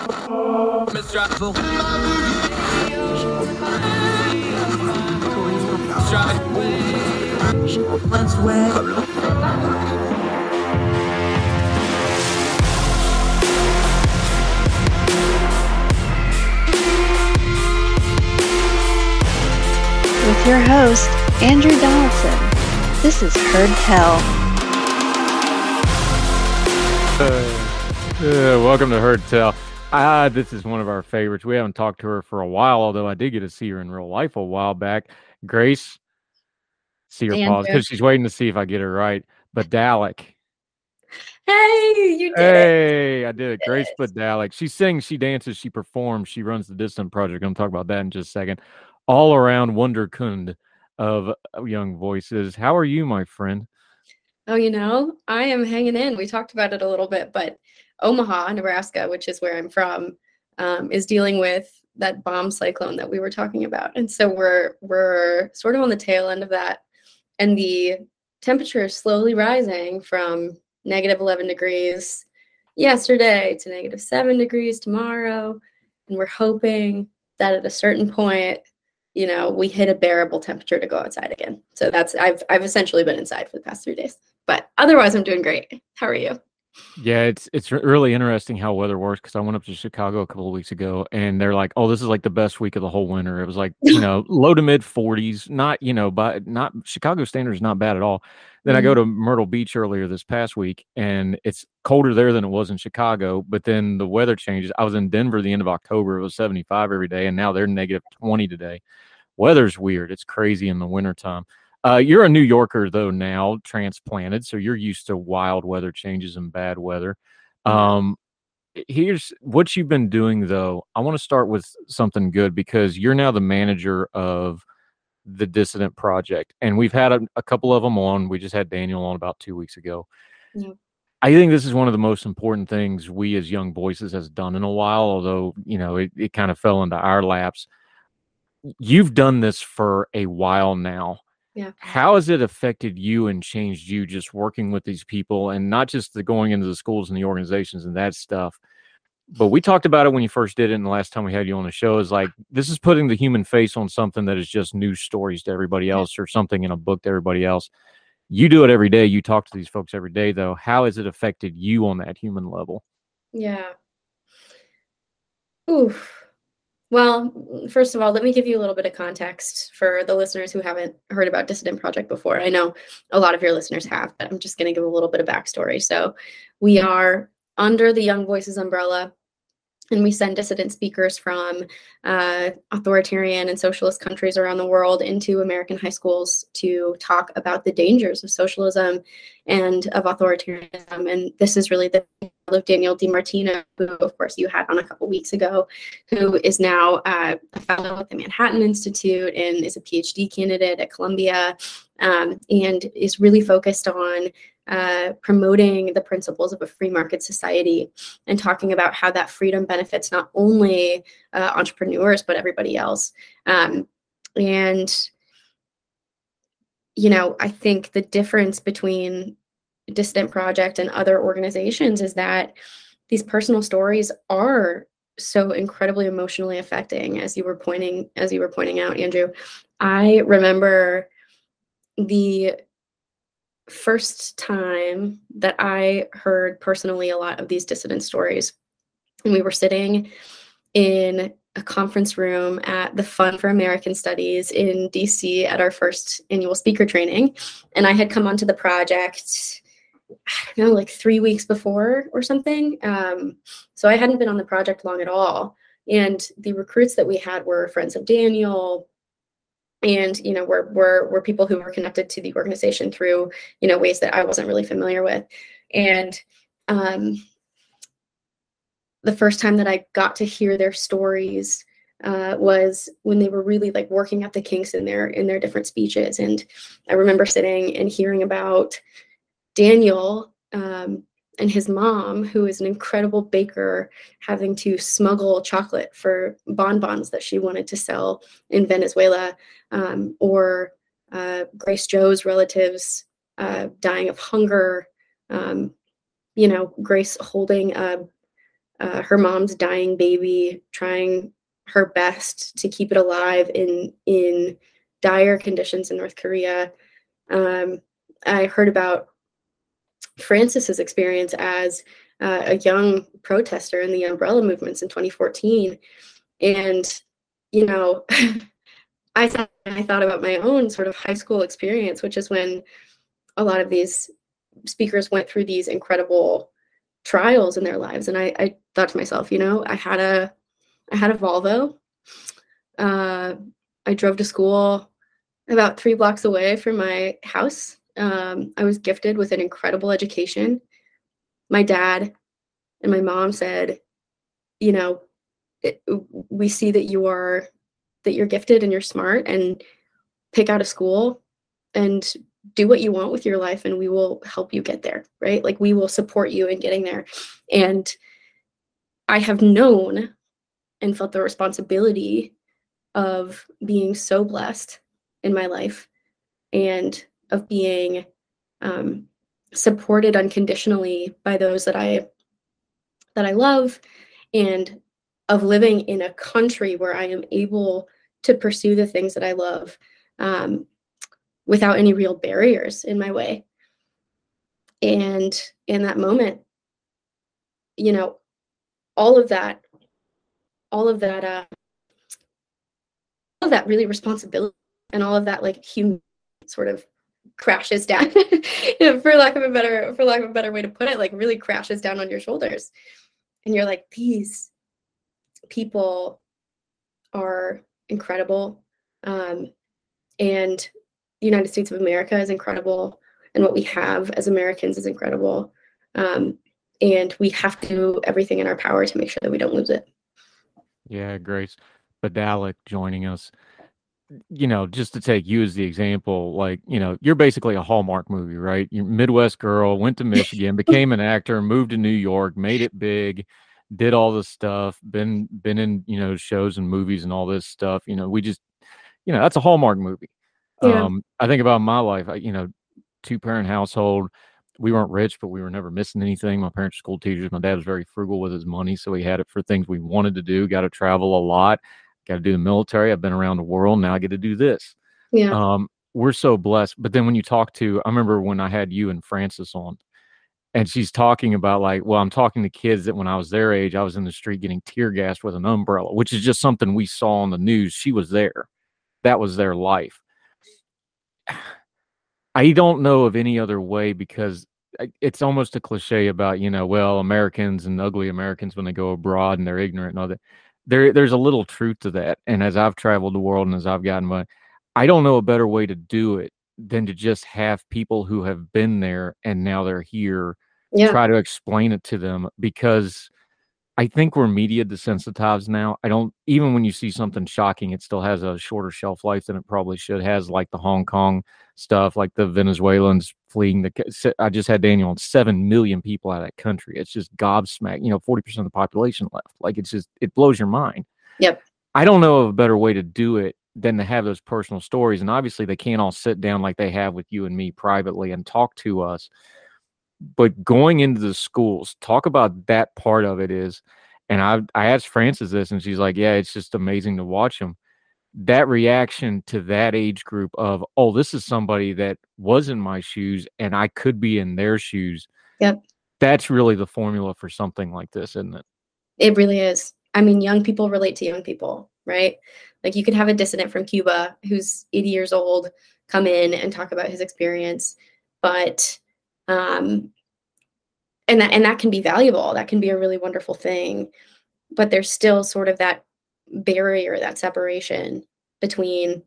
With your host, Andrew Donaldson. This is Heard Tell. Uh, welcome to Heard Tell. Ah, this is one of our favorites. We haven't talked to her for a while, although I did get to see her in real life a while back. Grace, see her pause because she's waiting to see if I get her right. But Dalek. Hey, you did Hey, I did it. Did Grace it. Dalek. She sings, she dances, she performs, she runs the Dissident Project. I'm talking about that in just a second. All around wunderkind of uh, young voices. How are you, my friend? Oh, you know, I am hanging in. We talked about it a little bit, but Omaha, Nebraska, which is where I'm from, um, is dealing with that bomb cyclone that we were talking about, and so we're we're sort of on the tail end of that, and the temperature is slowly rising from negative 11 degrees yesterday to negative 7 degrees tomorrow, and we're hoping that at a certain point you know, we hit a bearable temperature to go outside again. So that's I've I've essentially been inside for the past three days. But otherwise, I'm doing great. How are you? Yeah, it's it's really interesting how weather works because I went up to Chicago a couple of weeks ago and they're like, "Oh, this is like the best week of the whole winter." It was like, you know, low to mid 40s, not, you know, but not Chicago standards not bad at all. Then I go mm-hmm. to Myrtle Beach earlier this past week and it's colder there than it was in Chicago, but then the weather changes. I was in Denver the end of October, it was 75 every day and now they're negative 20 today. Weather's weird. It's crazy in the wintertime. Uh, you're a New Yorker though now, transplanted, so you're used to wild weather changes and bad weather. Um, here's what you've been doing though. I want to start with something good because you're now the manager of the Dissident Project, and we've had a, a couple of them on. We just had Daniel on about two weeks ago. Yeah. I think this is one of the most important things we as young voices has done in a while, although you know it, it kind of fell into our laps. You've done this for a while now Yeah. how has it affected you and changed you just working with these people and not just the going into the schools and the organizations and that stuff but we talked about it when you first did it and the last time we had you on the show is like this is putting the human face on something that is just news stories to everybody else or something in a book to everybody else you do it every day you talk to these folks every day though how has it affected you on that human level Yeah. Oof. Well, first of all, let me give you a little bit of context for the listeners who haven't heard about Dissident Project before. I know a lot of your listeners have, but I'm just going to give a little bit of backstory. So, we are under the Young Voices umbrella, and we send dissident speakers from uh, authoritarian and socialist countries around the world into American high schools to talk about the dangers of socialism and of authoritarianism. And this is really the of Daniel DiMartino, who, of course, you had on a couple weeks ago, who is now uh, a fellow at the Manhattan Institute and is a PhD candidate at Columbia, um, and is really focused on uh, promoting the principles of a free market society and talking about how that freedom benefits not only uh, entrepreneurs but everybody else. Um, and you know, I think the difference between Dissident Project and other organizations is that these personal stories are so incredibly emotionally affecting as you were pointing as you were pointing out Andrew I remember the first time that I heard personally a lot of these dissident stories and we were sitting in a conference room at the Fund for American Studies in DC at our first annual speaker training and I had come onto the project I don't know, like three weeks before or something. Um, so I hadn't been on the project long at all. And the recruits that we had were friends of Daniel, and you know, we were were were people who were connected to the organization through you know ways that I wasn't really familiar with. And um, the first time that I got to hear their stories uh, was when they were really like working at the kinks in their in their different speeches. And I remember sitting and hearing about Daniel um, and his mom, who is an incredible baker, having to smuggle chocolate for bonbons that she wanted to sell in Venezuela, um, or uh, Grace Jo's relatives uh, dying of hunger. Um, you know, Grace holding uh, her mom's dying baby, trying her best to keep it alive in in dire conditions in North Korea. Um, I heard about Frances's experience as uh, a young protester in the umbrella movements in 2014, and you know, I thought I thought about my own sort of high school experience, which is when a lot of these speakers went through these incredible trials in their lives, and I, I thought to myself, you know, I had a I had a Volvo. Uh, I drove to school about three blocks away from my house. Um, I was gifted with an incredible education. My dad and my mom said, you know, it, we see that you are that you're gifted and you're smart and pick out a school and do what you want with your life and we will help you get there right like we will support you in getting there and i have known and felt the responsibility of being so blessed in my life and of being um, supported unconditionally by those that I that I love and of living in a country where I am able to pursue the things that I love um, without any real barriers in my way. And in that moment, you know, all of that all of that uh all of that really responsibility and all of that like human sort of crashes down. For lack of a better for lack of a better way to put it like really crashes down on your shoulders. And you're like these people are incredible. Um, and the united states of america is incredible and what we have as americans is incredible. Um, and we have to do everything in our power to make sure that we don't lose it. Yeah, Grace Badalek joining us. You know, just to take you as the example, like, you know, you're basically a Hallmark movie, right? You're Midwest girl, went to Michigan, became an actor, moved to New York, made it big, did all this stuff, been been in, you know, shows and movies and all this stuff. You know, we just, you know, that's a Hallmark movie. Yeah. Um, I think about my life, I, you know, two parent household, we weren't rich, but we were never missing anything. My parents were school teachers. My dad was very frugal with his money, so he had it for things we wanted to do. Got to travel a lot. Got to do the military. I've been around the world. Now I get to do this. Yeah. Um, we're so blessed. But then when you talk to, I remember when I had you and Frances on, and she's talking about like, well, I'm talking to kids that when I was their age, I was in the street getting tear gassed with an umbrella, which is just something we saw on the news. She was there. That was their life. I don't know of any other way because it's almost a cliche about you know well Americans and ugly Americans when they go abroad and they're ignorant and all that. There there's a little truth to that. And as I've traveled the world and as I've gotten my, I don't know a better way to do it than to just have people who have been there and now they're here yeah. try to explain it to them because I think we're media desensitized now. I don't even when you see something shocking, it still has a shorter shelf life than it probably should. Has like the Hong Kong stuff, like the Venezuelans fleeing the. I just had Daniel on seven million people out of that country. It's just gobsmacked. You know, forty percent of the population left. Like it's just it blows your mind. Yep. I don't know of a better way to do it than to have those personal stories, and obviously they can't all sit down like they have with you and me privately and talk to us but going into the schools, talk about that part of it is, and I I asked Frances this, and she's like, yeah, it's just amazing to watch them. That reaction to that age group of, oh, this is somebody that was in my shoes, and I could be in their shoes. Yep. That's really the formula for something like this, isn't it? It really is. I mean, young people relate to young people, right? Like you could have a dissident from Cuba who's 80 years old come in and talk about his experience, but um, and that and that can be valuable that can be a really wonderful thing but there's still sort of that barrier that separation between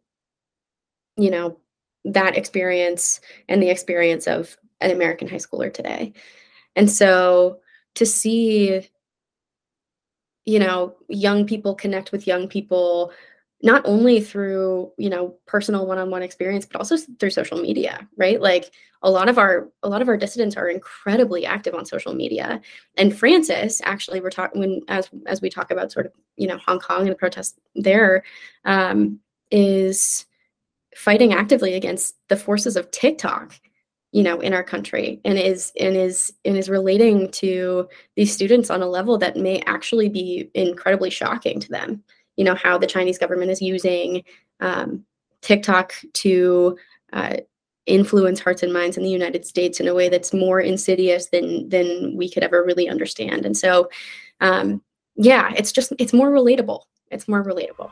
you know that experience and the experience of an american high schooler today. And so to see you know young people connect with young people not only through you know personal one-on-one experience but also through social media right? Like a lot of our a lot of our dissidents are incredibly active on social media. And frances actually we're talking when as as we talk about sort of you know hong kong and the protests there um, is fighting actively against the forces of tiktok you know in our country and is and is and is relating to these students on a level that may actually be incredibly shocking to them you know how the chinese government is using um, tiktok to uh, influence hearts and minds in the united states in a way that's more insidious than than we could ever really understand. And so um, yeah it's just it's more relatable. It's more relatable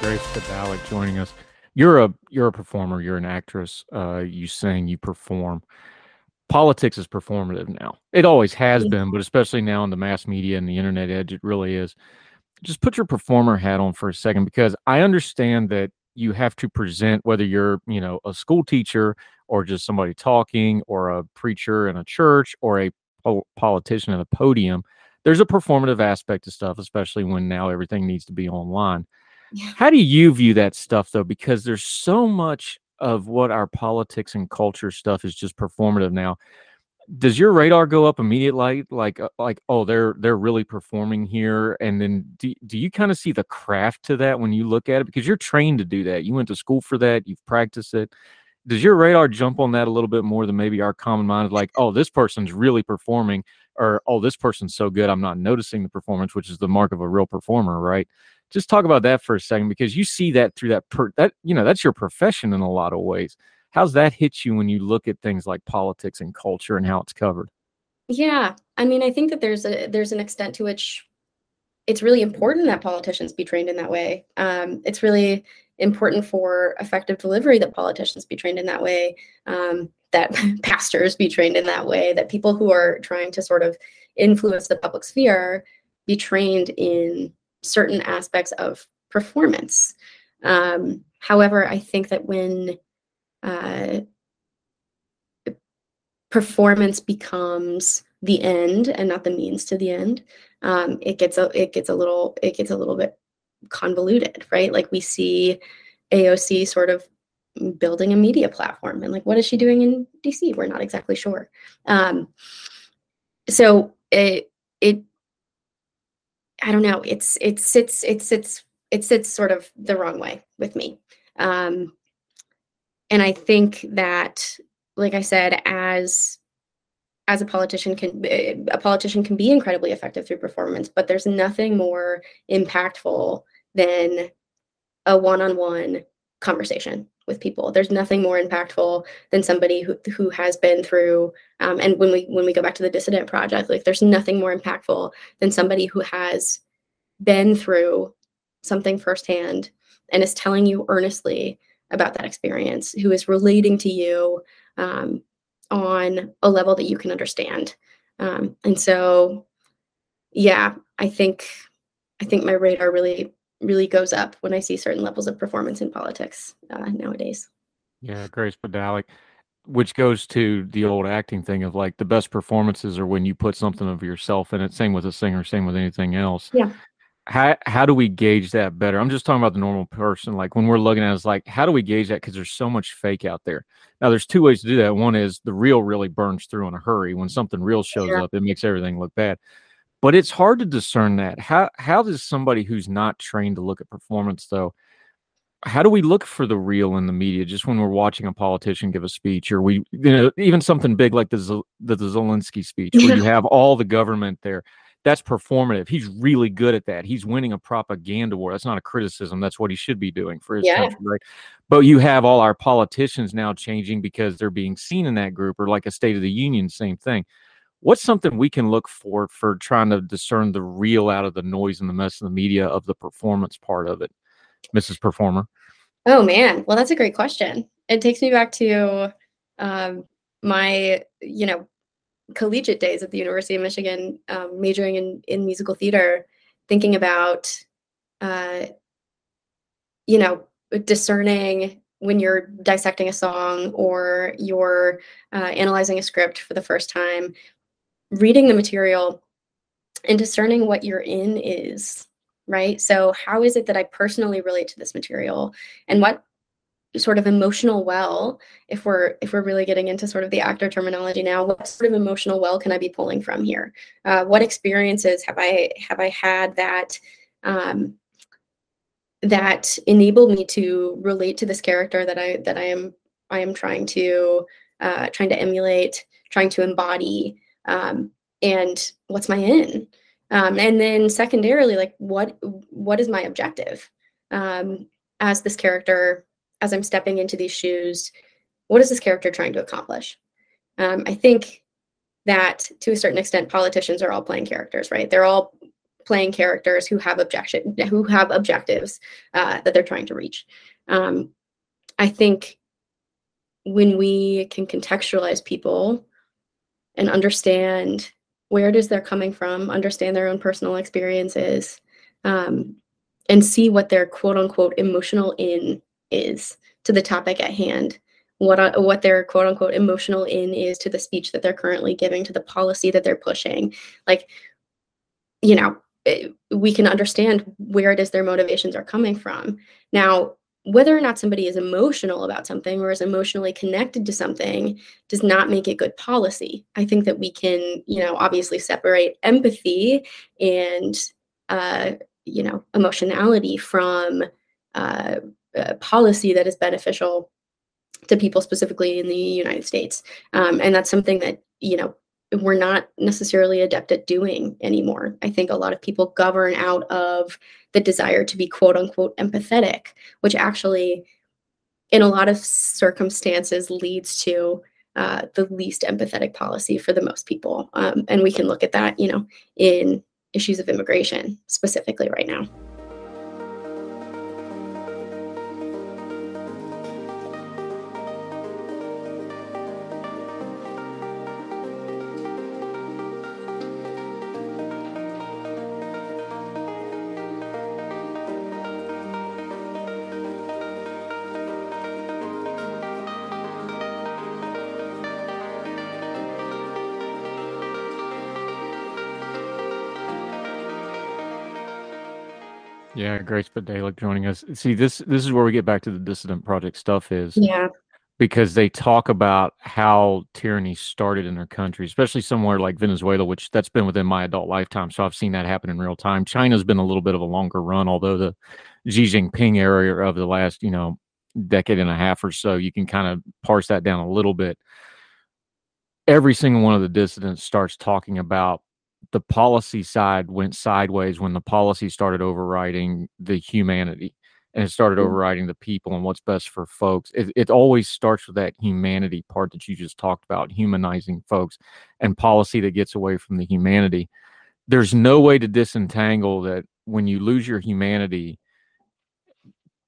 Grace Padalik joining us. You're a you're a performer. You're an actress. Uh, you sing. You perform. Politics is performative now. It always has been, but especially now in the mass media and the internet age, it really is. Just put your performer hat on for a second because I understand that you have to present whether you're you know a school teacher or just somebody talking or a preacher in a church or a po- politician at a podium. There's a performative aspect to stuff, especially when now everything needs to be online. How do you view that stuff though? Because there's so much of what our politics and culture stuff is just performative now. Does your radar go up immediately, like uh, like oh they're they're really performing here, and then do, do you kind of see the craft to that when you look at it because you're trained to do that? You went to school for that, you've practiced it. Does your radar jump on that a little bit more than maybe our common mind of like oh this person's really performing, or oh this person's so good I'm not noticing the performance, which is the mark of a real performer, right? Just talk about that for a second because you see that through that per, that you know that's your profession in a lot of ways how's that hit you when you look at things like politics and culture and how it's covered Yeah, I mean, I think that there's a there's an extent to which it's really important that politicians be trained in that way. Um, it's really important for effective delivery that politicians be trained in that way, um, that pastors be trained in that way, that people who are trying to sort of influence the public sphere be trained in certain aspects of performance. Um, however, I think that when uh, performance becomes the end and not the means to the end um, it gets a it gets a little it gets a little bit convoluted right? Like we see aoc sort of building a media platform and like what is she doing in dc we're not exactly sure. Um, so it it i don't know it's it sits it sits it sits sort of the wrong way with me. Um, and i think that like I said, as as a politician can a politician can be incredibly effective through performance, but there's nothing more impactful than a one-on-one conversation with people. There's nothing more impactful than somebody who who has been through. Um, and when we when we go back to the dissident project, like there's nothing more impactful than somebody who has been through something firsthand and is telling you earnestly about that experience, who is relating to you um, on a level that you can understand. Um, and so, yeah, I think I think my radar really really goes up when I see certain levels of performance in politics uh, nowadays. yeah grace Padalik, which goes to the old acting thing of like the best performances are when you put something of yourself in it same with a singer same with anything else Yeah. how how do we gauge that better? I'm just talking about the normal person. Like when we're looking at it, it's like, how do we gauge that? Because there's so much fake out there. Now, there's two ways to do that. One is the real really burns through in a hurry. When something real shows Sure. up, it makes everything look bad. But it's hard to discern that. How how does somebody who's not trained to look at performance though? How do we look for the real in the media? Just when we're watching a politician give a speech, or we, you know, even something big like the the, the Zelensky speech, where you have all the government there that's performative. He's really good at that. He's winning a propaganda war. That's not a criticism. That's what he should be doing for his yeah. country, right? But you have all our politicians now changing because they're being seen in that group, or like a State of the Union, same thing. What's something we can look for for trying to discern the real out of the noise and the mess of the media of the performance part of it, Mrs. Performer? Oh man, well that's a great question. It takes me back to um, my, you know, collegiate days at the University of Michigan, um, majoring in, in musical theater, thinking about, uh, you know, discerning when you're dissecting a song or you're uh, analyzing a script for the first time, reading the material and discerning what you're in is, right? So, how is it that I personally relate to this material? And what sort of emotional well if we're if we're really getting into sort of the actor terminology now what sort of emotional well can i be pulling from here uh, what experiences have i have i had that um, that enable me to relate to this character that i that i am i am trying to uh, trying to emulate trying to embody um, and what's my in um, and then secondarily like what what is my objective um, as this character as I'm stepping into these shoes, what is this character trying to accomplish? Um, I think that to a certain extent, politicians are all playing characters, right? They're all playing characters who have objection, who have objectives uh, that they're trying to reach. Um, I think when we can contextualize people and understand where it is they're coming from, understand their own personal experiences, um, and see what their quote unquote emotional in is to the topic at hand. What uh, what their quote unquote emotional in is to the speech that they're currently giving to the policy that they're pushing. Like you know it, eh, we can understand where it is their motivations are coming from. Now whether or not somebody is emotional about something or is emotionally connected to something does not make it good policy i think that we can you know obviously separate empathy and uh, you know emotionality from uh, policy that is beneficial to people specifically in the United States. Um, and that's something that, you know, we're not necessarily adept at doing anymore. I think a lot of people govern out of the desire to be quote unquote empathetic, which actually, in a lot of circumstances, leads to uh, the least empathetic policy for the most people. Um, and we can look at that, you know, in issues of immigration specifically right now. Grace Bedalik joining us. See, this this is where we get back to the dissident project stuff is Yeah. because they talk about how tyranny started in their country, especially somewhere like Venezuela, which that's been within my adult lifetime. So I've seen that happen in real time. China's been a little bit of a longer run, although the Xi Jinping area of the last, you know, decade and a half or so, you can kind of parse that down a little bit. Every single one of the dissidents starts talking about the policy side went sideways when the policy started overriding the humanity and it started mm. overriding the people and what's best for folks. It, it, always starts with that humanity part that you just talked about, humanizing folks and policy that gets away from the humanity. There's no way to disentangle that when you lose your humanity,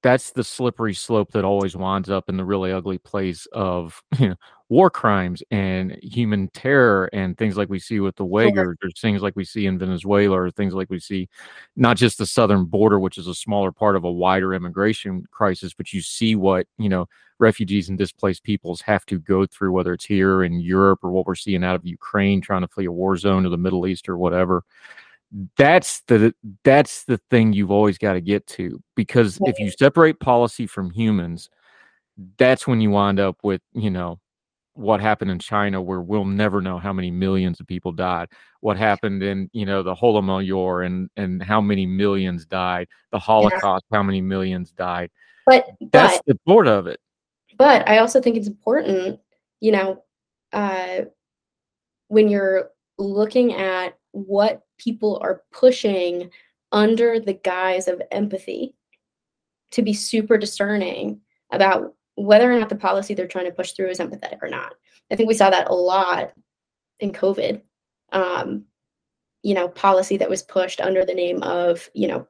that's the slippery slope that always winds up in the really ugly place of you know, war crimes and human terror and things like we see with the Uyghurs or things like we see in Venezuela or things like we see not just the southern border, which is a smaller part of a wider immigration crisis, but you see what, you know, refugees and displaced peoples have to go through, whether it's here in Europe or what we're seeing out of Ukraine trying to flee a war zone or the Middle East or whatever. That's the that's the thing you've always got to get to because if you separate policy from humans that's when you wind up with you know what happened in China, where we'll never know how many millions of people died. What happened in you know the Holocaust and and how many millions died. The Holocaust, yeah. how many millions died. But that's but, the part of it. But I also think it's important, you know, uh, when you're looking at what people are pushing under the guise of empathy to be super discerning about whether or not the policy they're trying to push through is empathetic or not. I think we saw that a lot in COVID. Um, you know, policy that was pushed under the name of, you know,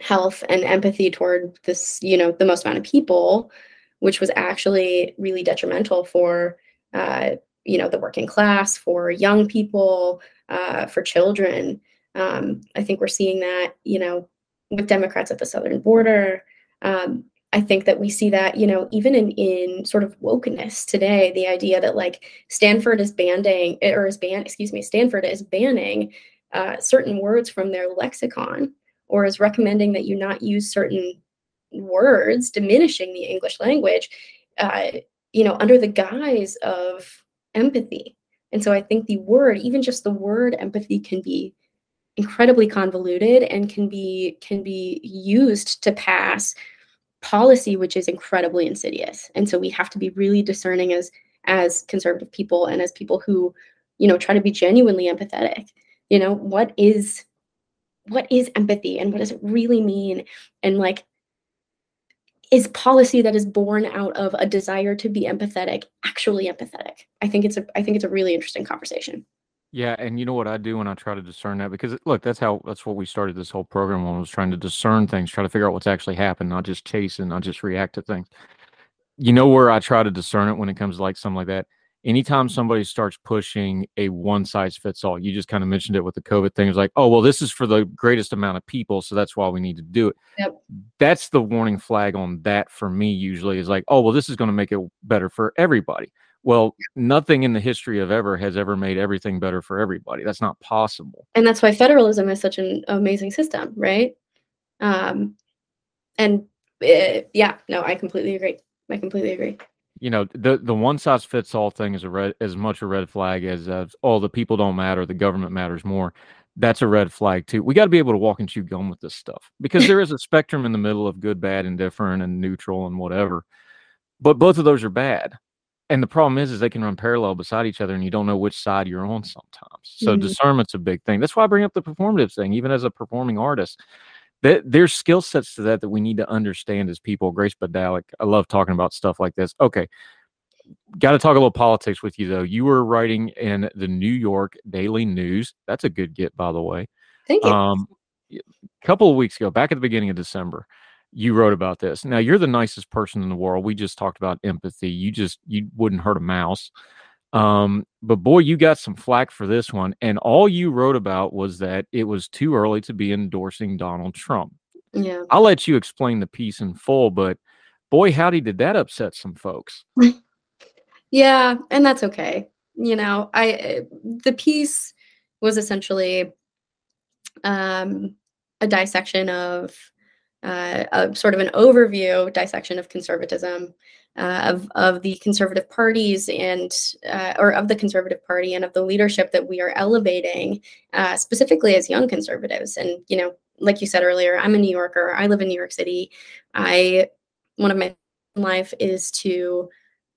health and empathy toward this, you know, the most amount of people, which was actually really detrimental for, uh, you know, the working class, for young people, uh, for children. Um, I think we're seeing that, you know, with Democrats at the southern border. Um, I think that we see that, you know, even in in sort of wokeness today, the idea that like Stanford is banning or is ban, excuse me, Stanford is banning uh, certain words from their lexicon or is recommending that you not use certain words, diminishing the English language, uh, you know, under the guise of empathy. And so I think the word, even just the word empathy, can be incredibly convoluted and can be can be used to pass policy which is incredibly insidious. And so we have to be really discerning as as conservative people and as people who you know try to be genuinely empathetic. You know what is what is empathy and what does it really mean? And like is policy that is born out of a desire to be empathetic actually empathetic? I think it's a i think it's a really interesting conversation yeah, and you know what I do when I try to discern that because look, that's how that's what we started this whole program on was trying to discern things, try to figure out what's actually happened, not just chase and not just react to things. You know where I try to discern it when it comes to like something like that. Anytime mm-hmm. somebody starts pushing a one size fits all, you just kind of mentioned it with the COVID thing. It's like, oh well, this is for the greatest amount of people, so that's why we need to do it. Yep. That's the warning flag on that for me. Usually is like, oh well, this is going to make it better for everybody well, nothing in the history of ever has ever made everything better for everybody. That's not possible. And that's why federalism is such an amazing system, right? Um, and uh, yeah, no, I completely agree. I completely agree. You know, the the one size fits all thing is a red as much a red flag as uh, all the people don't matter, the government matters more. That's a red flag too. We got to be able to walk and chew gum with this stuff because there is a spectrum in the middle of good, bad, indifferent, and neutral and whatever. But both of those are bad and the problem is is they can run parallel beside each other and you don't know which side you're on sometimes. So mm-hmm. discernment's a big thing. That's why i bring up the performative thing even as a performing artist that there's skill sets to that that we need to understand as people. Grace badalik i love talking about stuff like this. Okay got to talk a little politics with you though. You were writing in the new york daily news. That's a good get by the way. Thank you. Um a couple of weeks ago back at the beginning of december you wrote about this. Now you're the nicest person in the world. We just talked about empathy. You just you wouldn't hurt a mouse. Um, but boy, you got some flack for this one. And all you wrote about was that it was too early to be endorsing Donald Trump. Yeah. I'll let you explain the piece in full, but boy, howdy did that upset some folks. yeah, and that's okay. You know, I the piece was essentially um a dissection of uh, a sort of an overview dissection of conservatism uh, of of the conservative parties and uh, or of the conservative party and of the leadership that we are elevating uh, specifically as young conservatives. And you know like you said earlier i'm a new yorker. I live in new york city. I one of my life is to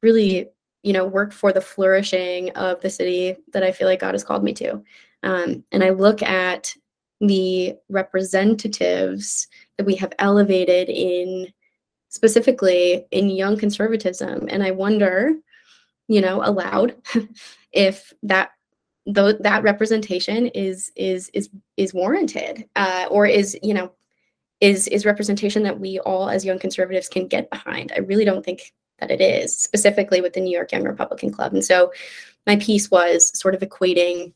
really you know work for the flourishing of the city that i feel like god has called me to. Um, and i look at the representatives that we have elevated in specifically in young conservatism. And i wonder you know aloud if that though that representation is is is is warranted uh, or is you know is is representation that we all as young conservatives can get behind. I really don't think that it is specifically with the new york young republican club. And so my piece was sort of equating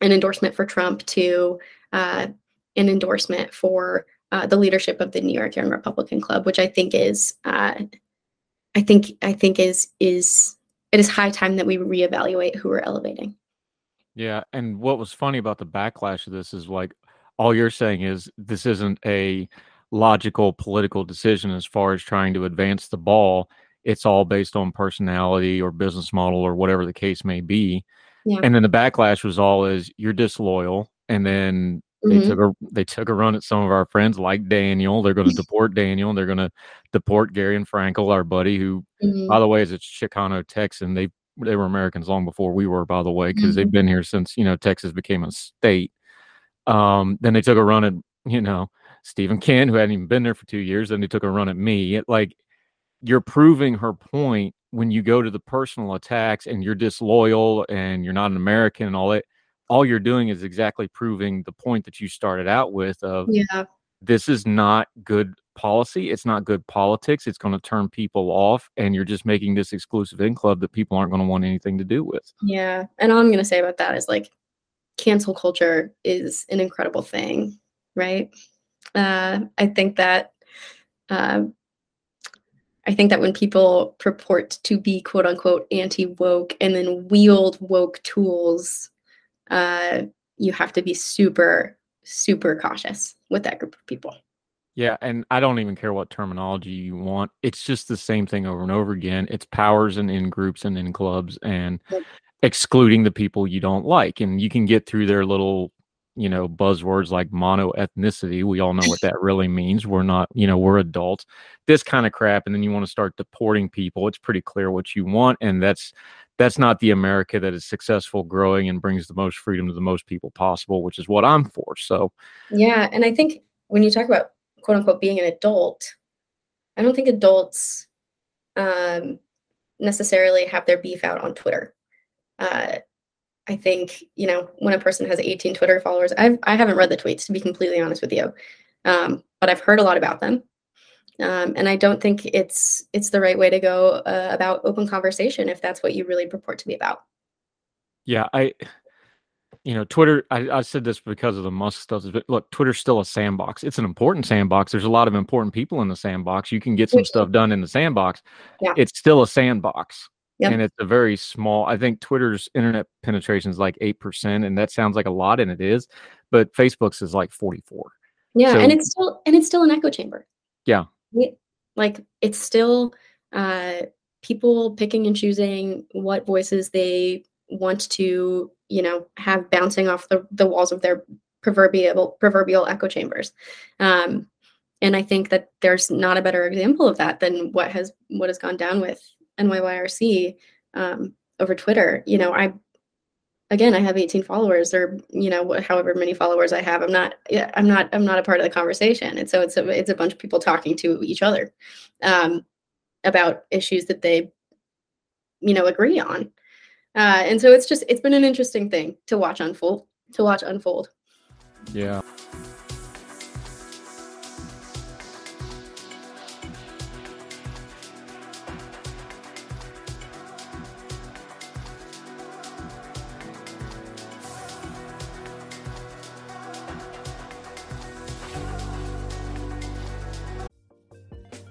an endorsement for trump to uh, an endorsement for uh, the leadership of the New York Young Republican Club, which I think is, uh, I think, I think is is it is high time that we reevaluate who we're elevating. Yeah, and what was funny about the backlash of this is like all you're saying is this isn't a logical political decision as far as trying to advance the ball. it's all based on personality or business model or whatever the case may be. Yeah. And then the backlash was all is you're disloyal. And then they Mhm. took a they took a run at some of our friends like Daniel. They're going to deport Daniel. They're going to deport Gary and Frankel, our buddy, who Mhm. by the way is a Chicano Texan. They they were Americans long before we were, by the way, because they've Mhm. been here since you know Texas became a state. Um, then they took a run at you know Stephen Kent, who hadn't even been there for two years. Then they took a run at me. It, like you're proving her point when you go to the personal attacks and you're disloyal and you're not an American and all that. All you're doing is exactly proving the point that you started out with of Yeah. this is not good policy. It's not good politics. It's going to turn people off, and you're just making this exclusive in club that people aren't going to want anything to do with. Yeah. And all I'm going to say about that is like cancel culture is an incredible thing, right? Uh, I think that uh, I think that when people purport to be quote unquote anti woke and then wield woke tools, uh, you have to be super, super cautious with that group of people. Yeah, and I don't even care what terminology you want. It's just the same thing over and over again. It's powers and in groups and in clubs and Yep. excluding the people you don't like. And you can get through their little, you know, buzzwords like mono ethnicity. We all know what that really means. We're not, you know, we're adults. This kind of crap. And then you want to start deporting people. It's pretty clear what you want. And that's that's not the America that is successful, growing, and brings the most freedom to the most people possible, which is what I'm for. So Yeah, and I think when you talk about quote unquote being an adult, I don't think adults um, necessarily have their beef out on Twitter. Uh, I think you know when a person has 18 Twitter followers, I've I haven't read the tweets to be completely honest with you, um, but I've heard a lot about them, um, and I don't think it's it's the right way to go uh, about open conversation if that's what you really purport to be about. Yeah, I, you know, Twitter. I, I said this because of the Musk stuff. But look, Twitter's still a sandbox. It's an important sandbox. There's a lot of important people in the sandbox. You can get some stuff done in the sandbox. Yeah. It's still a sandbox, Yep. and it's a very small. I think Twitter's internet penetration is like eight percent, and that sounds like a lot, and it is. But Facebook's is like forty four. Yeah, and it's still and it's still an echo chamber. Yeah. Right? Like it's still uh people picking and choosing what voices they want to, you know, have bouncing off the, the walls of their proverbial proverbial echo chambers. Um and I think that there's not a better example of that than what has what has gone down with NYYRC um over Twitter. You know, I again i have 18 followers or you know however many followers i have i'm not i'm not i'm not a part of the conversation. And so it's a it's a bunch of people talking to each other um, about issues that they you know agree on. Uh, and so it's just it's been an interesting thing to watch unfold to watch unfold. Yeah.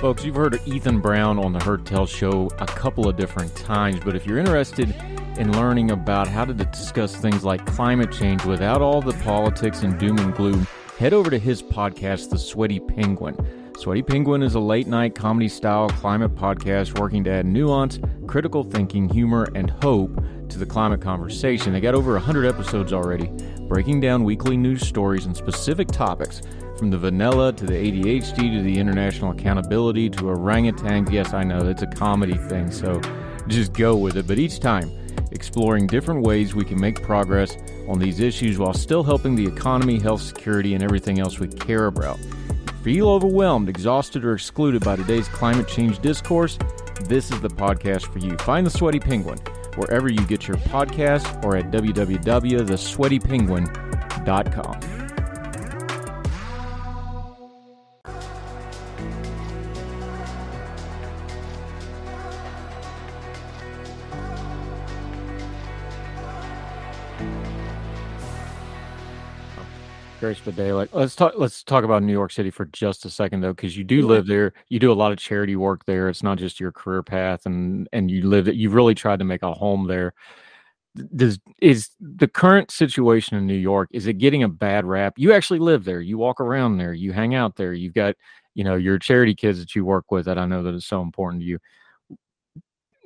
Folks, you've heard Ethan Brown on the Heard Tell show a couple of different times, but if you're interested in learning about how to discuss things like climate change without all the politics and doom and gloom, head over to his podcast, The Sweaty Penguin. Sweaty Penguin is a late night comedy style climate podcast working to add nuance, critical thinking, humor, and hope to the climate conversation. They got over 100 episodes already, breaking down weekly news stories and specific topics from the vanilla to the ADHD to the international accountability to orangutans. Yes, I know it's a comedy thing, so just go with it. But each time, exploring different ways we can make progress on these issues while still helping the economy, health, security, and everything else we care about. Feel overwhelmed, exhausted, or excluded by today's climate change discourse? This is the podcast for you. Find the Sweaty Penguin wherever you get your podcasts or at www.thesweatypenguin.com. Grace Bedale. Let's talk. Let's talk about New York City for just a second, though, because you do mm-hmm. live there. You do a lot of charity work there. It's not just your career path, and and you live. You've really tried to make a home there. Does is the current situation in New York? Is it getting a bad rap? You actually live there. You walk around there. You hang out there. You've got you know your charity kids that you work with. That I know that is so important to you.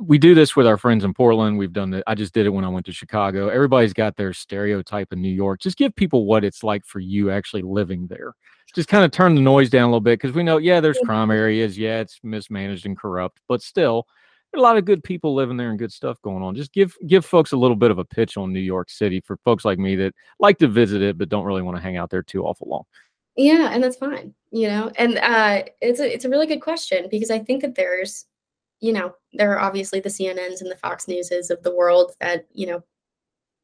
We do this with our friends in Portland. We've done it. I just did it when I went to Chicago. Everybody's got their stereotype in New York. Just give people what it's like for you actually living there. Just kind of turn the noise down a little bit because we know, yeah, there's crime areas. Yeah, it's mismanaged and corrupt, but still, there are a lot of good people living there and good stuff going on. Just give give folks a little bit of a pitch on New York City for folks like me that like to visit it but don't really want to hang out there too awful long. Yeah, and that's fine, you know. And uh, it's a it's a really good question because I think that there's, you know, there are obviously the CNNs and the Fox Newses of the world that you know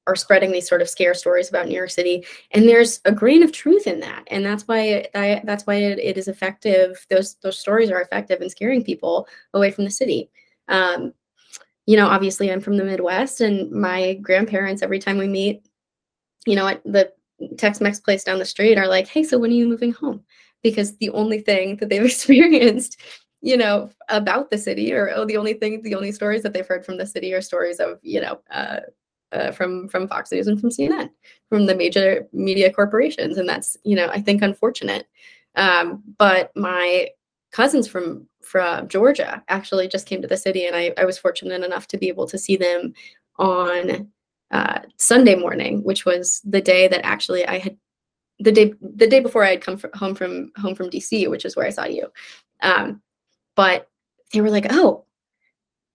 are spreading these sort of scare stories about New York City, and there's a grain of truth in that, and that's why I, that's why it, it is effective. Those those stories are effective in scaring people away from the city. Um, you know, obviously, I'm from the Midwest, and my grandparents every time we meet, you know, at the Tex-Mex place down the street are like, "Hey, so when are you moving home?" Because the only thing that they've experienced, you know, about the city, or oh, the only thing, the only stories that they've heard from the city are stories of, you know, uh, uh, from from Fox News and from CNN, from the major media corporations, and that's, you know, I think unfortunate. Um, but my cousins from from Georgia actually just came to the city, and I, I was fortunate enough to be able to see them on uh, Sunday morning, which was the day that actually I had the day the day before I had come fr- home from home from DC, which is where I saw you. Um, but they were like, "Oh,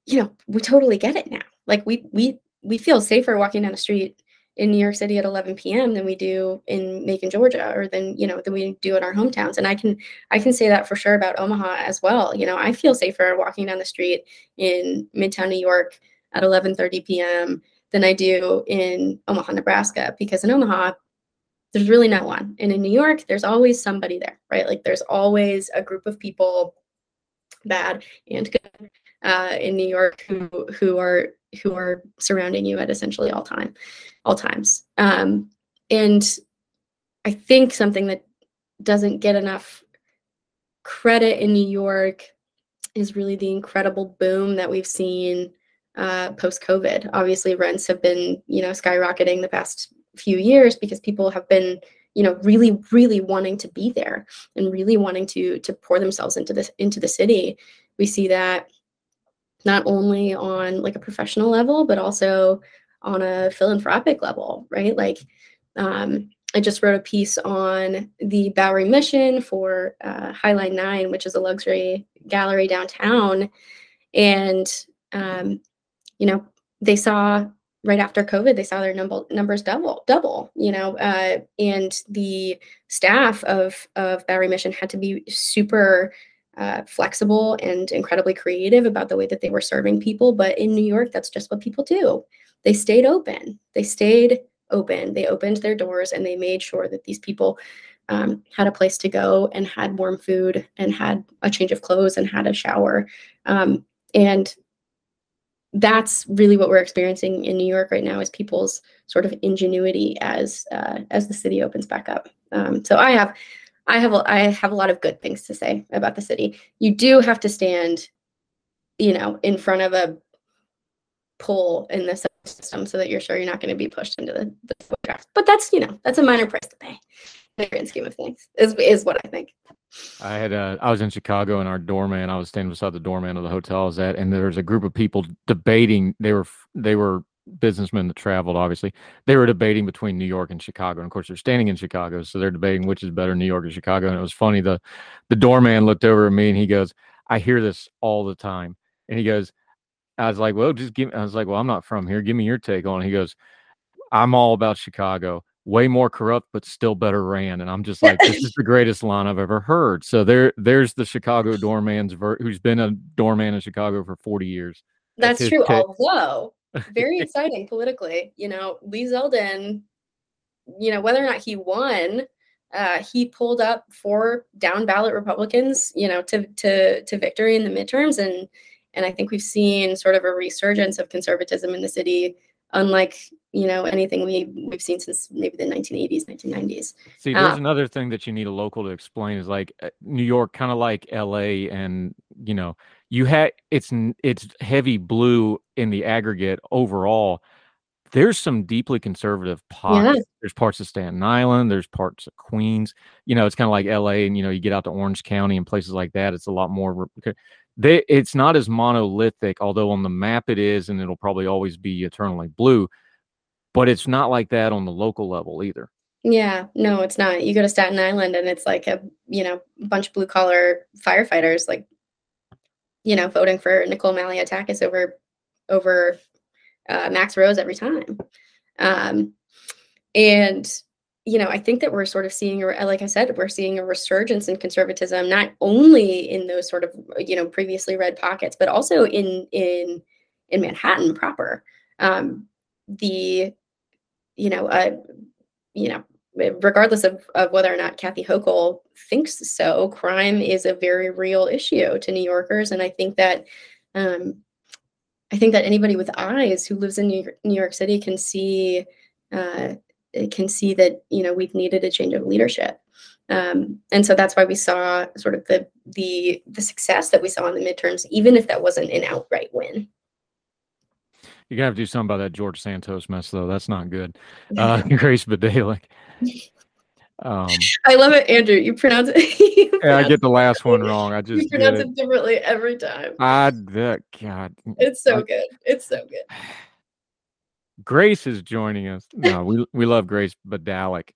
you know, we totally get it now. Like we we we feel safer walking down the street in New York City at 11 p.m. than we do in Macon, Georgia, or than you know than we do in our hometowns. And I can I can say that for sure about Omaha as well. You know, I feel safer walking down the street in Midtown New York at 11:30 p.m. than I do in Omaha, Nebraska, because in Omaha there's really no one, and in New York there's always somebody there, right? Like there's always a group of people, bad and good, uh, in New York who who are who are surrounding you at essentially all time all times. Um, and i think something that doesn't get enough credit in new york is really the incredible boom that we've seen uh, post covid obviously rents have been you know skyrocketing the past few years because people have been you know really really wanting to be there and really wanting to to pour themselves into this into the city we see that not only on like a professional level but also on a philanthropic level right? Like um, i just wrote a piece on the bowery mission for uh, highline 9 which is a luxury gallery downtown. And um, you know they saw right after covid they saw their number, numbers double double you know uh, and the staff of of bowery mission had to be super uh, flexible and incredibly creative about the way that they were serving people. But in New York, that's just what people do. They stayed open. They stayed open. They opened their doors and they made sure that these people um, had a place to go and had warm food and had a change of clothes and had a shower. Um, and that's really what we're experiencing in New York right now is people's sort of ingenuity as uh, as the city opens back up. Um, so I have I have a, I have a lot of good things to say about the city. You do have to stand, you know, in front of a pole in the system so that you're sure you're not going to be pushed into the, the draft. But that's you know that's a minor price to pay the grand scheme of things. Is is what I think. I had uh, I was in Chicago and our doorman. I was standing beside the doorman of the hotel I was at, and there was a group of people debating. They were they were businessmen that traveled. Obviously, they were debating between New York and Chicago. And of course, they're standing in Chicago, so they're debating which is better, New York or Chicago. And it was funny. the The doorman looked over at me and he goes, "I hear this all the time." And he goes, "I was like, well, just give." I was like, "Well, I'm not from here. Give me your take on." it. He goes, "I'm all about Chicago." Way more corrupt but still better ran and i'm just like this is the greatest line i've ever heard so there there's the chicago doorman's ver- who's been a doorman in chicago for 40 years That's, his true. take. Although very exciting politically, you know, Lee Zeldin, you know, whether or not he won, uh, he pulled up four down ballot Republicans, you know, to to to victory in the midterms, and and I think we've seen sort of a resurgence of conservatism in the city, unlike you know anything we we've seen since maybe the 1980s 1990s See, there's uh, another thing that you need a local to explain is like uh, New York, kind of like LA, and you know, you had it's it's heavy blue in the aggregate overall. There's some deeply conservative pockets. Yeah. There's parts of Staten Island. There's parts of Queens. You know, it's kind of like LA, and you know, you get out to Orange County and places like that. It's a lot more. They, it's not as monolithic, although on the map it is, and it'll probably always be eternally blue but it's not like that on the local level either. Yeah, no, it's not. You go to Staten Island and it's like a, you know, bunch of blue collar firefighters like you know, voting for Nicole Malliotakis over over uh, Max Rose every time. Um, and you know, I think that we're sort of seeing, like I said, we're seeing a resurgence in conservatism, not only in those sort of, you know, previously red pockets, but also in in in Manhattan proper. Um, the you know, uh, you know, regardless of, of whether or not Kathy Hochul thinks so, crime is a very real issue to New Yorkers, and I think that um, I think that anybody with eyes who lives in New York, New York City can see uh, can see that you know we've needed a change of leadership. Um, and so that's why we saw sort of the the the success that we saw in the midterms, even if that wasn't an outright win. You're gonna have to do something about that George Santos mess, though. That's not good. Uh, Grace Badalick. Um, I love it, Andrew. You pronounce it. you pronounce I get the last one wrong. I just you pronounce it. it. differently every time. I that God. It's so I, good. It's so good. Grace is joining us. No, we we love Grace Badalick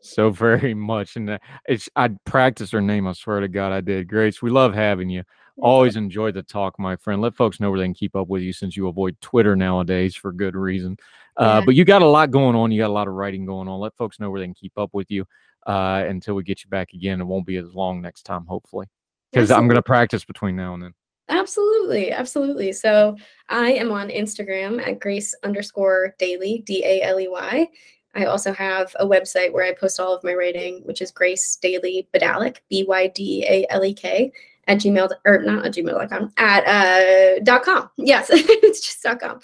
so very much, and uh, it's I practiced her name. I swear to God, I did. Grace, we love having you. Always enjoy the talk, my friend. Let folks know where they can keep up with you since you avoid Twitter nowadays for good reason. Uh, yeah. But you got a lot going on. You got a lot of writing going on. Let folks know where they can keep up with you uh, until we get you back again. It won't be as long next time, hopefully, because I'm going to practice between now and then. Absolutely, absolutely. So I am on Instagram at Grace underscore Daley D A L E Y. I also have a website where I post all of my writing, which is Grace Daily Badalek, B Y D A L E K at gmail or not at gmail.com at uh dot com. Yes it's just dot com.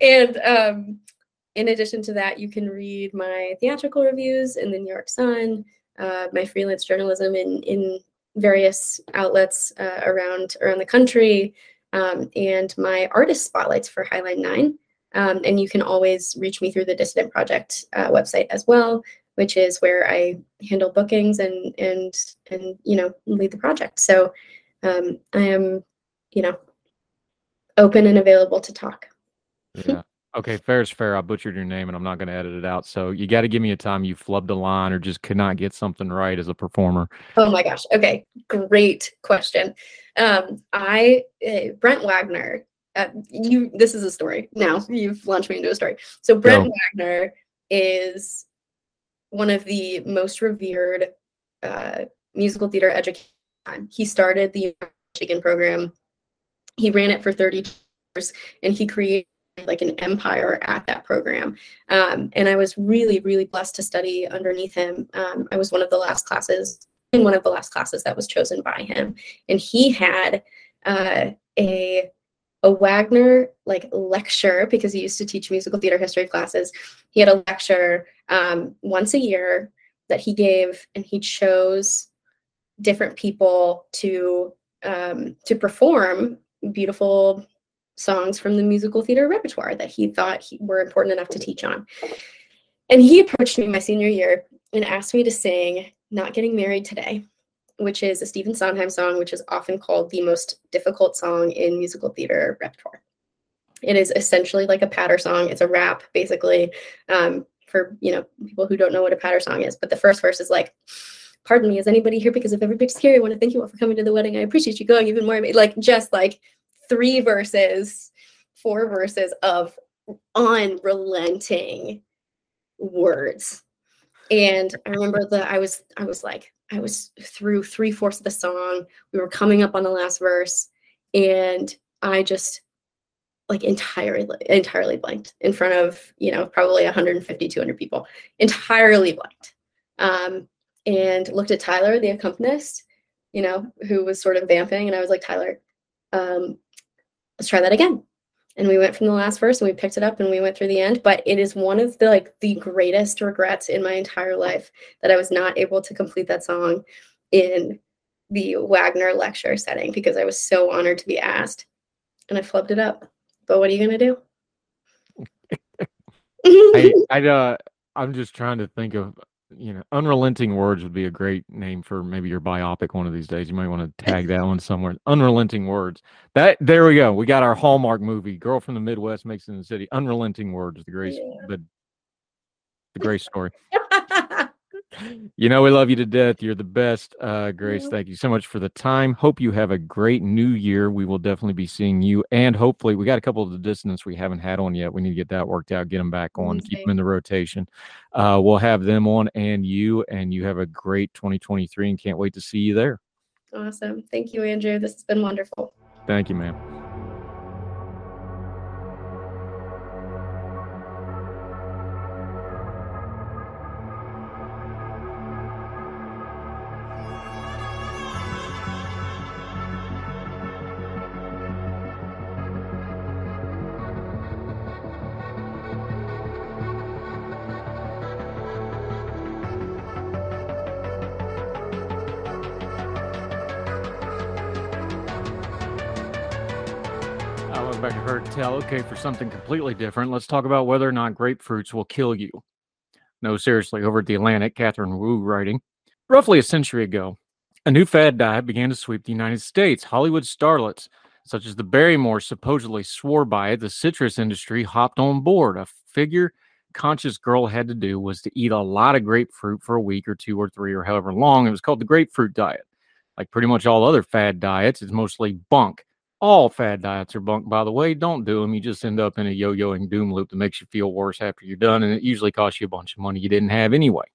And um in addition to that you can read my theatrical reviews in the new york sun uh, my freelance journalism in in various outlets uh, around around the country um, and my artist spotlights for highline 9 um, and you can always reach me through the dissident project uh, website as well which is where i handle bookings and and and you know lead the project. So um, I am, you know, open and available to talk. yeah. Okay, fair is fair. I butchered your name and I'm not going to edit it out. So you got to give me a time you flubbed a line or just could not get something right as a performer. Oh my gosh. Okay, great question. Um, I uh, Brent Wagner. Uh, you. This is a story. Now you've launched me into a story. So Brent Go. Wagner is one of the most revered uh, musical theater educators time. He started the Michigan program. He ran it for 30 years and he created like an empire at that program. Um, and I was really, really blessed to study underneath him. Um, I was one of the last classes, in one of the last classes that was chosen by him. And he had uh, a a Wagner like lecture because he used to teach musical theater history classes. He had a lecture um, once a year that he gave, and he chose different people to um, to perform beautiful songs from the musical theater repertoire that he thought he, were important enough to teach on. And he approached me my senior year and asked me to sing "Not Getting Married Today," which is a Stephen Sondheim song, which is often called the most difficult song in musical theater repertoire. It is essentially like a patter song. It's a rap, basically, um, for you know people who don't know what a patter song is. But the first verse is like pardon me, is anybody here because if everybody's here, I want to thank you all for coming to the wedding. I appreciate you going even more. Like just like three verses, four verses of unrelenting words. And I remember that I was I was like I was through three fourths of the song. We were coming up on the last verse, and I just like entirely entirely blanked in front of you know probably 150 200 people entirely blanked um, and looked at Tyler, the accompanist, you know, who was sort of vamping. And I was like, Tyler, um, let's try that again. and we went from the last verse and we picked it up and we went through the end but it is one of the like the greatest regrets in my entire life that i was not able to complete that song in the wagner lecture setting because i was so honored to be asked and i flubbed it up but what are you to do I, I uh, I'm just trying to think of you know, unrelenting words would be a great name for maybe your biopic one of these days. You might want to tag that one somewhere. Unrelenting words. That there we go. We got our Hallmark movie. Girl from the Midwest makes it in the city. Unrelenting words. The great, yeah. the the great story. You know, we love you to death. You're the best, uh, Grace. Thank you so much for the time. Hope you have a great new year. We will definitely be seeing you. And hopefully, we got a couple of the dissonance we haven't had on yet. We need to get that worked out, get them back on, keep them in the rotation. Uh, we'll have them on and you. And you have a great 2023 and can't wait to see you there. Awesome. Thank you, Andrew. This has been wonderful. Thank you, ma'am. Tell, okay, for something completely different, let's talk about whether or not grapefruits will kill you. No, seriously, over at the Atlantic, Katherine Wu writing. Roughly a century ago, a new fad diet began to sweep the United States. Hollywood starlets, such as the Barrymores, supposedly swore by it. The citrus industry hopped on board. A figure conscious girl had to do was to eat a lot of grapefruit for a week or two or three or however long. It was called the grapefruit diet. Like pretty much all other fad diets, it's mostly bunk. All fad diets are bunk, by the way. Don't do them. You just end up in a yo yoing doom loop that makes you feel worse after you're done. And it usually costs you a bunch of money you didn't have anyway.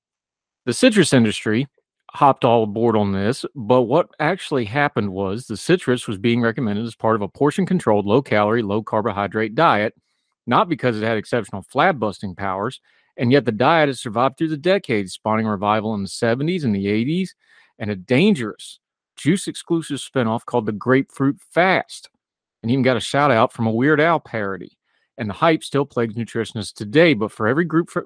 The citrus industry hopped all aboard on this, but what actually happened was the citrus was being recommended as part of a portion controlled, low calorie, low carbohydrate diet, not because it had exceptional flab busting powers. And yet the diet has survived through the decades, spawning revival in the 70s and the 80s, and a dangerous juice exclusive spinoff called the Grapefruit Fast, and even got a shout out from a Weird Al parody. And the hype still plagues nutritionists today. But for every group, for,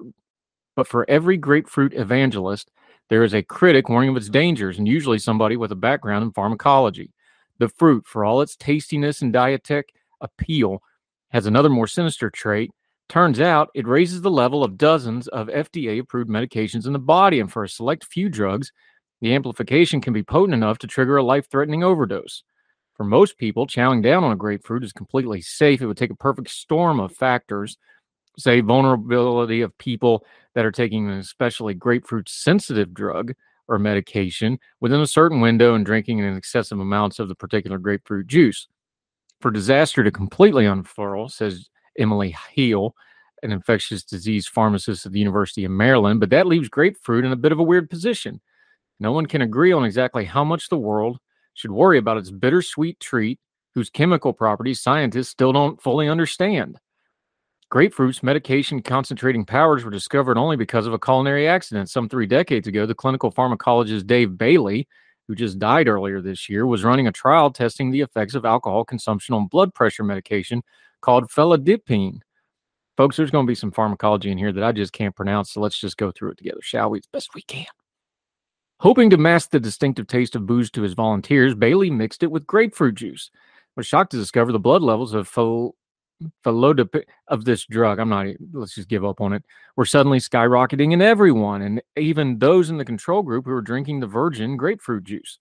but for every grapefruit evangelist, there is a critic warning of its dangers, and usually somebody with a background in pharmacology. The fruit, for all its tastiness and dietetic appeal, has another more sinister trait. Turns out it raises the level of dozens of FDA approved medications in the body, and for a select few drugs, the amplification can be potent enough to trigger a life threatening overdose. For most people, chowing down on a grapefruit is completely safe. It would take a perfect storm of factors, say vulnerability of people that are taking an especially grapefruit sensitive drug or medication within a certain window and drinking in excessive amounts of the particular grapefruit juice. For disaster to completely unfurl, says Emily Heil, an infectious disease pharmacist at the University of Maryland, but that leaves grapefruit in a bit of a weird position. No one can agree on exactly how much the world should worry about its bittersweet treat, whose chemical properties scientists still don't fully understand. Grapefruit's medication concentrating powers were discovered only because of a culinary accident. Some three decades ago, the clinical pharmacologist Dave Bailey, who just died earlier this year, was running a trial testing the effects of alcohol consumption on blood pressure medication called felodipine. Folks, there's going to be some pharmacology in here that I just can't pronounce, so let's just go through it together, shall we? As best we can. Hoping to mask the distinctive taste of booze to his volunteers, Bailey mixed it with grapefruit juice. Was shocked to discover the blood levels of felodip of this drug. I'm not. Let's just give up on it. Were suddenly skyrocketing in everyone, and even those in the control group who were drinking the virgin grapefruit juice.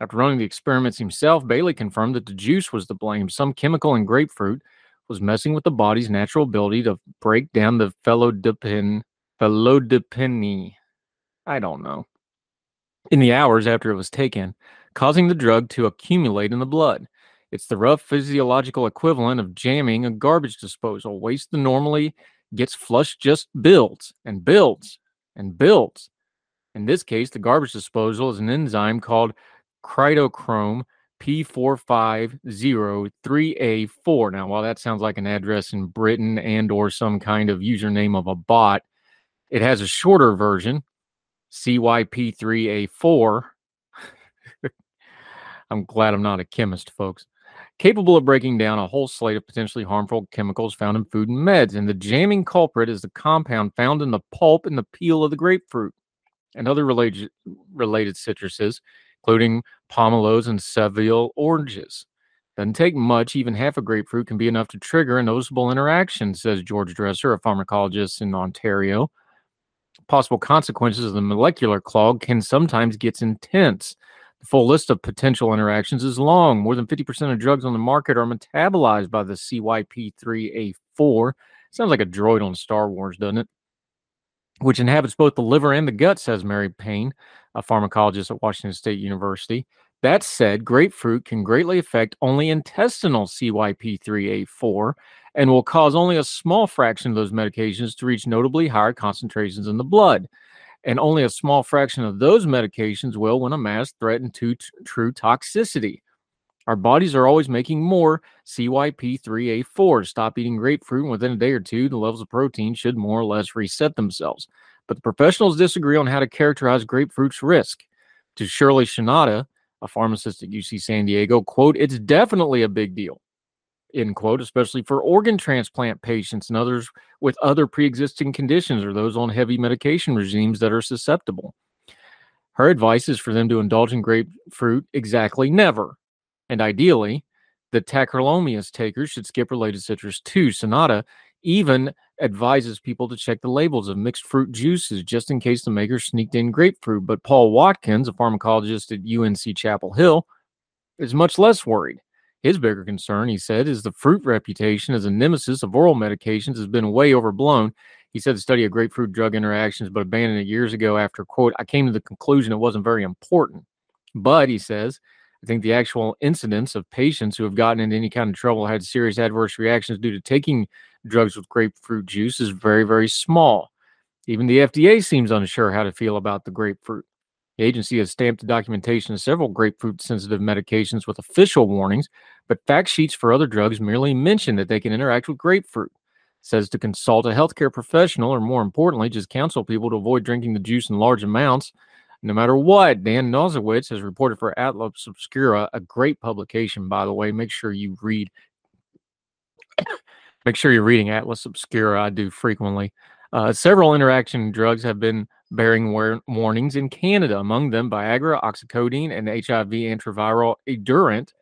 After running the experiments himself, Bailey confirmed that the juice was to blame. Some chemical in grapefruit was messing with the body's natural ability to break down the felodipin, felodipine. I don't know in the hours after it was taken, causing the drug to accumulate in the blood. It's the rough physiological equivalent of jamming a garbage disposal. Waste that normally gets flushed just builds and builds and builds. In this case, the garbage disposal is an enzyme called cytochrome P450-3A4. Now, while that sounds like an address in Britain and or some kind of username of a bot, it has a shorter version CYP3A4. I'm glad I'm not a chemist, folks. capable of breaking down a whole slate of potentially harmful chemicals found in food and meds. And the jamming culprit is the compound found in the pulp and the peel of the grapefruit and other related, related citruses, including pomelos and Seville oranges. Doesn't take much, even half a grapefruit can be enough to trigger a noticeable interaction, says George Dresser, a pharmacologist in Ontario. Possible consequences of the molecular clog can sometimes get intense. The full list of potential interactions is long. More than 50% of drugs on the market are metabolized by the CYP3A4. Sounds like a droid on Star Wars, doesn't it? Which inhabits both the liver and the gut, says Mary Paine, a pharmacologist at Washington State University. That said, grapefruit can greatly affect only intestinal CYP3A4 and will cause only a small fraction of those medications to reach notably higher concentrations in the blood. And only a small fraction of those medications will, when amassed, threaten to t- true toxicity. Our bodies are always making more CYP3A4. Stop eating grapefruit, and within a day or two, the levels of protein should more or less reset themselves. But the professionals disagree on how to characterize grapefruit's risk. To Shirley Tsunoda, a pharmacist at UC San Diego, quote, it's definitely a big deal, end quote, especially for organ transplant patients and others with other pre-existing conditions or those on heavy medication regimes that are susceptible. Her advice is for them to indulge in grapefruit exactly never. And ideally, the tacrolimus takers should skip related citrus too. Tsunoda even advises people to check the labels of mixed fruit juices just in case the maker sneaked in grapefruit. But Paul Watkins, a pharmacologist at UNC Chapel Hill, is much less worried. His bigger concern, he said, is the fruit reputation as a nemesis of oral medications has been way overblown. He said the study of grapefruit drug interactions, but abandoned it years ago after, quote, I came to the conclusion it wasn't very important. But, he says, I think the actual incidence of patients who have gotten into any kind of trouble had serious adverse reactions due to taking drugs with grapefruit juice is very, very small. Even the FDA seems unsure how to feel about the grapefruit. The agency has stamped the documentation of several grapefruit sensitive medications with official warnings, but fact sheets for other drugs merely mention that they can interact with grapefruit. It says to consult a healthcare professional, or more importantly, just counsel people to avoid drinking the juice in large amounts, no matter what. Dan Nosowitz has reported for Atlas Obscura, a great publication, by the way. Make sure you read Make sure you're reading Atlas Obscura. I do frequently. Uh, several interaction drugs have been bearing war- warnings in Canada, among them Viagra, oxycodone, and HIV antiviral Edurant,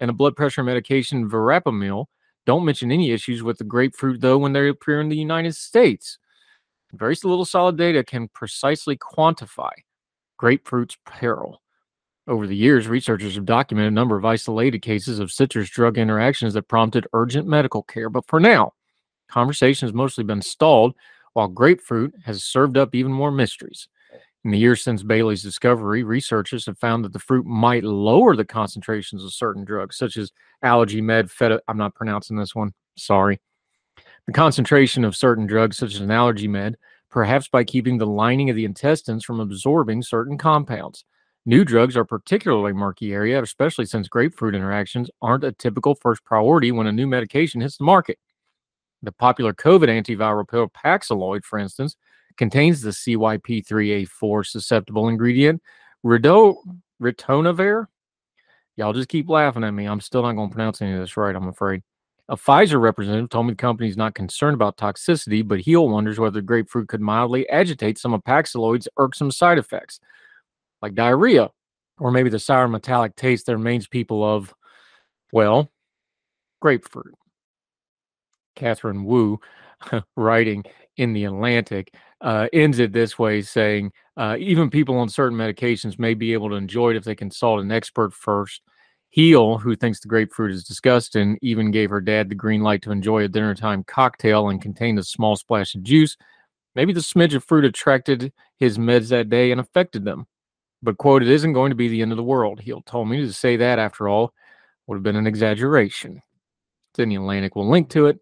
and a blood pressure medication Verapamil. Don't mention any issues with the grapefruit, though, when they appear in the United States. Very little solid data can precisely quantify grapefruit's peril. Over the years, researchers have documented a number of isolated cases of citrus drug interactions that prompted urgent medical care. But for now, conversation has mostly been stalled, while grapefruit has served up even more mysteries. In the years since Bailey's discovery, researchers have found that the fruit might lower the concentrations of certain drugs, such as allergy med, feta. I'm not pronouncing this one. Sorry. The concentration of certain drugs, such as an allergy med, perhaps by keeping the lining of the intestines from absorbing certain compounds. New drugs are particularly murky area, especially since grapefruit interactions aren't a typical first priority when a new medication hits the market. The popular COVID antiviral pill Paxlovid, for instance, contains the CYP3A4 susceptible ingredient Rido, ritonavir. Y'all just keep laughing at me. I'm still not going to pronounce any of this right, I'm afraid. A Pfizer representative told me the company is not concerned about toxicity, but he wonders whether grapefruit could mildly agitate some of Paxlovid's irksome side effects like diarrhea, or maybe the sour metallic taste that remains people of, well, grapefruit. Katherine Wu, writing in The Atlantic, uh, ends it this way saying, uh, even people on certain medications may be able to enjoy it if they consult an expert first. Heil, who thinks the grapefruit is disgusting, even gave her dad the green light to enjoy a dinner time cocktail and contained a small splash of juice. Maybe the smidge of fruit attracted his meds that day and affected them. But, quote, it isn't going to be the end of the world. He told me to say that, after all, would have been an exaggeration. It's in the Atlantic. We'll link to it.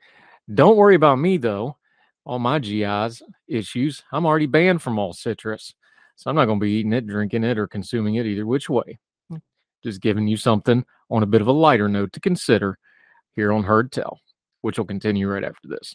Don't worry about me, though. All my GIs issues, I'm already banned from all citrus. So I'm not going to be eating it, drinking it, or consuming it either which way. Hmm. Just giving you something on a bit of a lighter note to consider here on Heard Tell, which will continue right after this.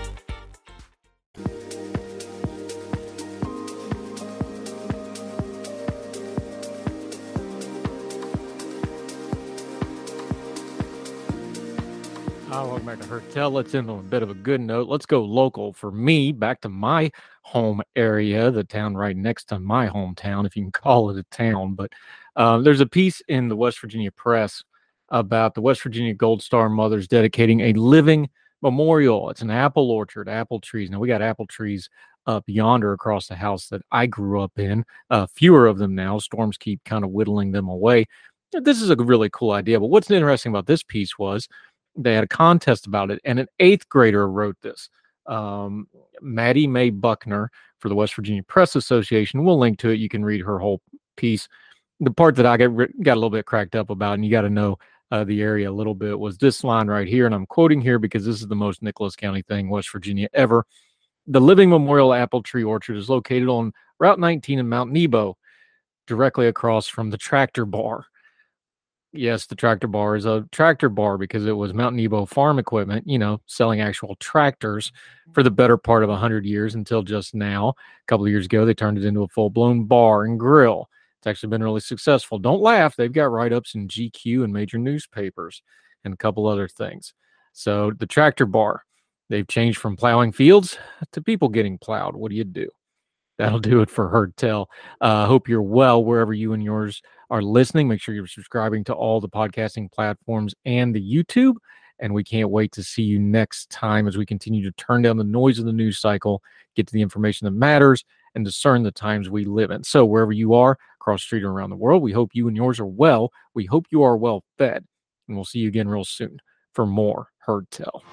Oh, welcome back to Heard Tell. Let's end on a bit of a good note. Let's go local for me, back to my home area, the town right next to my hometown, if you can call it a town. But uh, there's a piece in the West Virginia Press about the West Virginia Gold Star mothers dedicating a living memorial. It's an apple orchard, apple trees. Now we got apple trees up yonder across the house that I grew up in. Uh, fewer of them now. Storms keep kind of whittling them away. This is a really cool idea. But what's interesting about this piece was they had a contest about it, and an eighth grader wrote this. Um, Maddie Mae Buckner for the West Virginia Press Association. We'll link to it. You can read her whole piece. The part that I got got a little bit cracked up about, and you got to know uh, the area a little bit, was this line right here, and I'm quoting here because this is the most Nicholas County thing, West Virginia ever. The Living Memorial Apple Tree Orchard is located on Route 19 in Mount Nebo, directly across from the tractor bar yes, the tractor bar is a tractor bar because it was Mount Nebo farm equipment, you know, selling actual tractors mm-hmm. for the better part of 100 years until just now. A couple of years ago, they turned it into a full blown bar and grill. It's actually been really successful. Don't laugh. They've got write ups in GQ and major newspapers and a couple other things. So the tractor bar, they've changed from plowing fields to people getting plowed. What do you do? That'll do it for Heard Tell. Uh, hope you're well wherever you and yours are listening. Make sure you're subscribing to all the podcasting platforms and the YouTube. And we can't wait to see you next time as we continue to turn down the noise of the news cycle, get to the information that matters, and discern the times we live in. So, wherever you are, across street or around the world, we hope you and yours are well. We hope you are well fed. And we'll see you again real soon for more Heard Tell.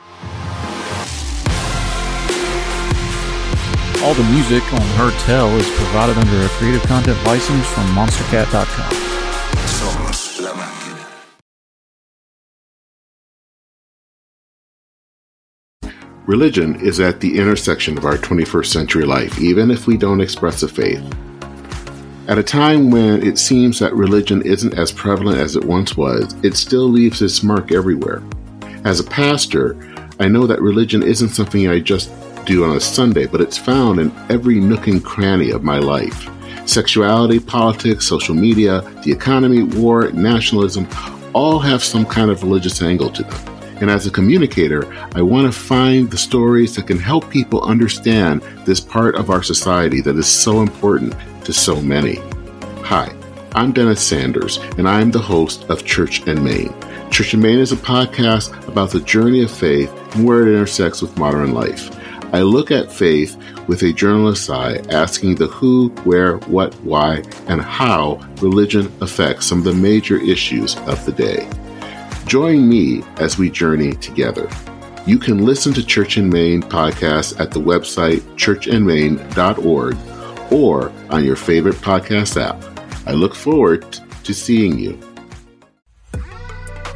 All the music on Heard Tell is provided under a creative content license from monstercat.com. Somos la máquina. Religion is at the intersection of our 21st century life, even if we don't express a faith. At a time when it seems that religion isn't as prevalent as it once was, it still leaves its mark everywhere. As a pastor, I know that religion isn't something I just do on a Sunday, but it's found in every nook and cranny of my life. Sexuality, politics, social media, the economy, war, nationalism all have some kind of religious angle to them. And as a communicator, I want to find the stories that can help people understand this part of our society that is so important to so many. Hi, I'm Dennis Sanders, and I'm the host of Church and Main. Church and Main is a podcast about the journey of faith and where it intersects with modern life. I look at faith with a journalist's eye, asking the who, where, what, why, and how religion affects some of the major issues of the day. Join me as we journey together. You can listen to Church and Main podcast at the website churchandmain.org or on your favorite podcast app. I look forward to seeing you.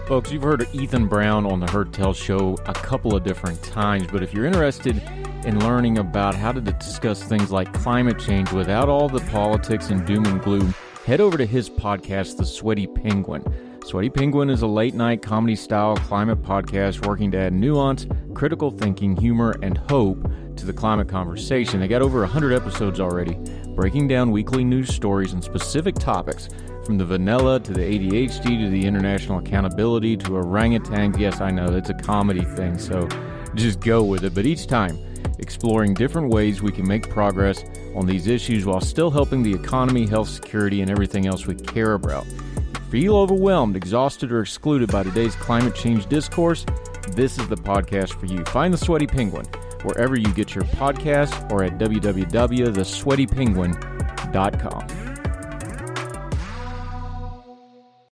Folks, you've heard of Ethan Brown on the Heard Tell show a couple of different times, but if you're interested in learning about how to discuss things like climate change without all the politics and doom and gloom, head over to his podcast, The Sweaty Penguin. Sweaty Penguin is a late night comedy style climate podcast working to add nuance, critical thinking, humor, and hope to the climate conversation. They got over 100 episodes already, breaking down weekly news stories and specific topics from the vanilla to the ADHD to the international accountability to orangutans. Yes, I know it's a comedy thing, so just go with it. But each time, exploring different ways we can make progress on these issues while still helping the economy, health, security, and everything else we care about. Feel overwhelmed, exhausted, or excluded by today's climate change discourse? This is the podcast for you. Find the Sweaty Penguin wherever you get your podcasts or at www.thesweatypenguin.com.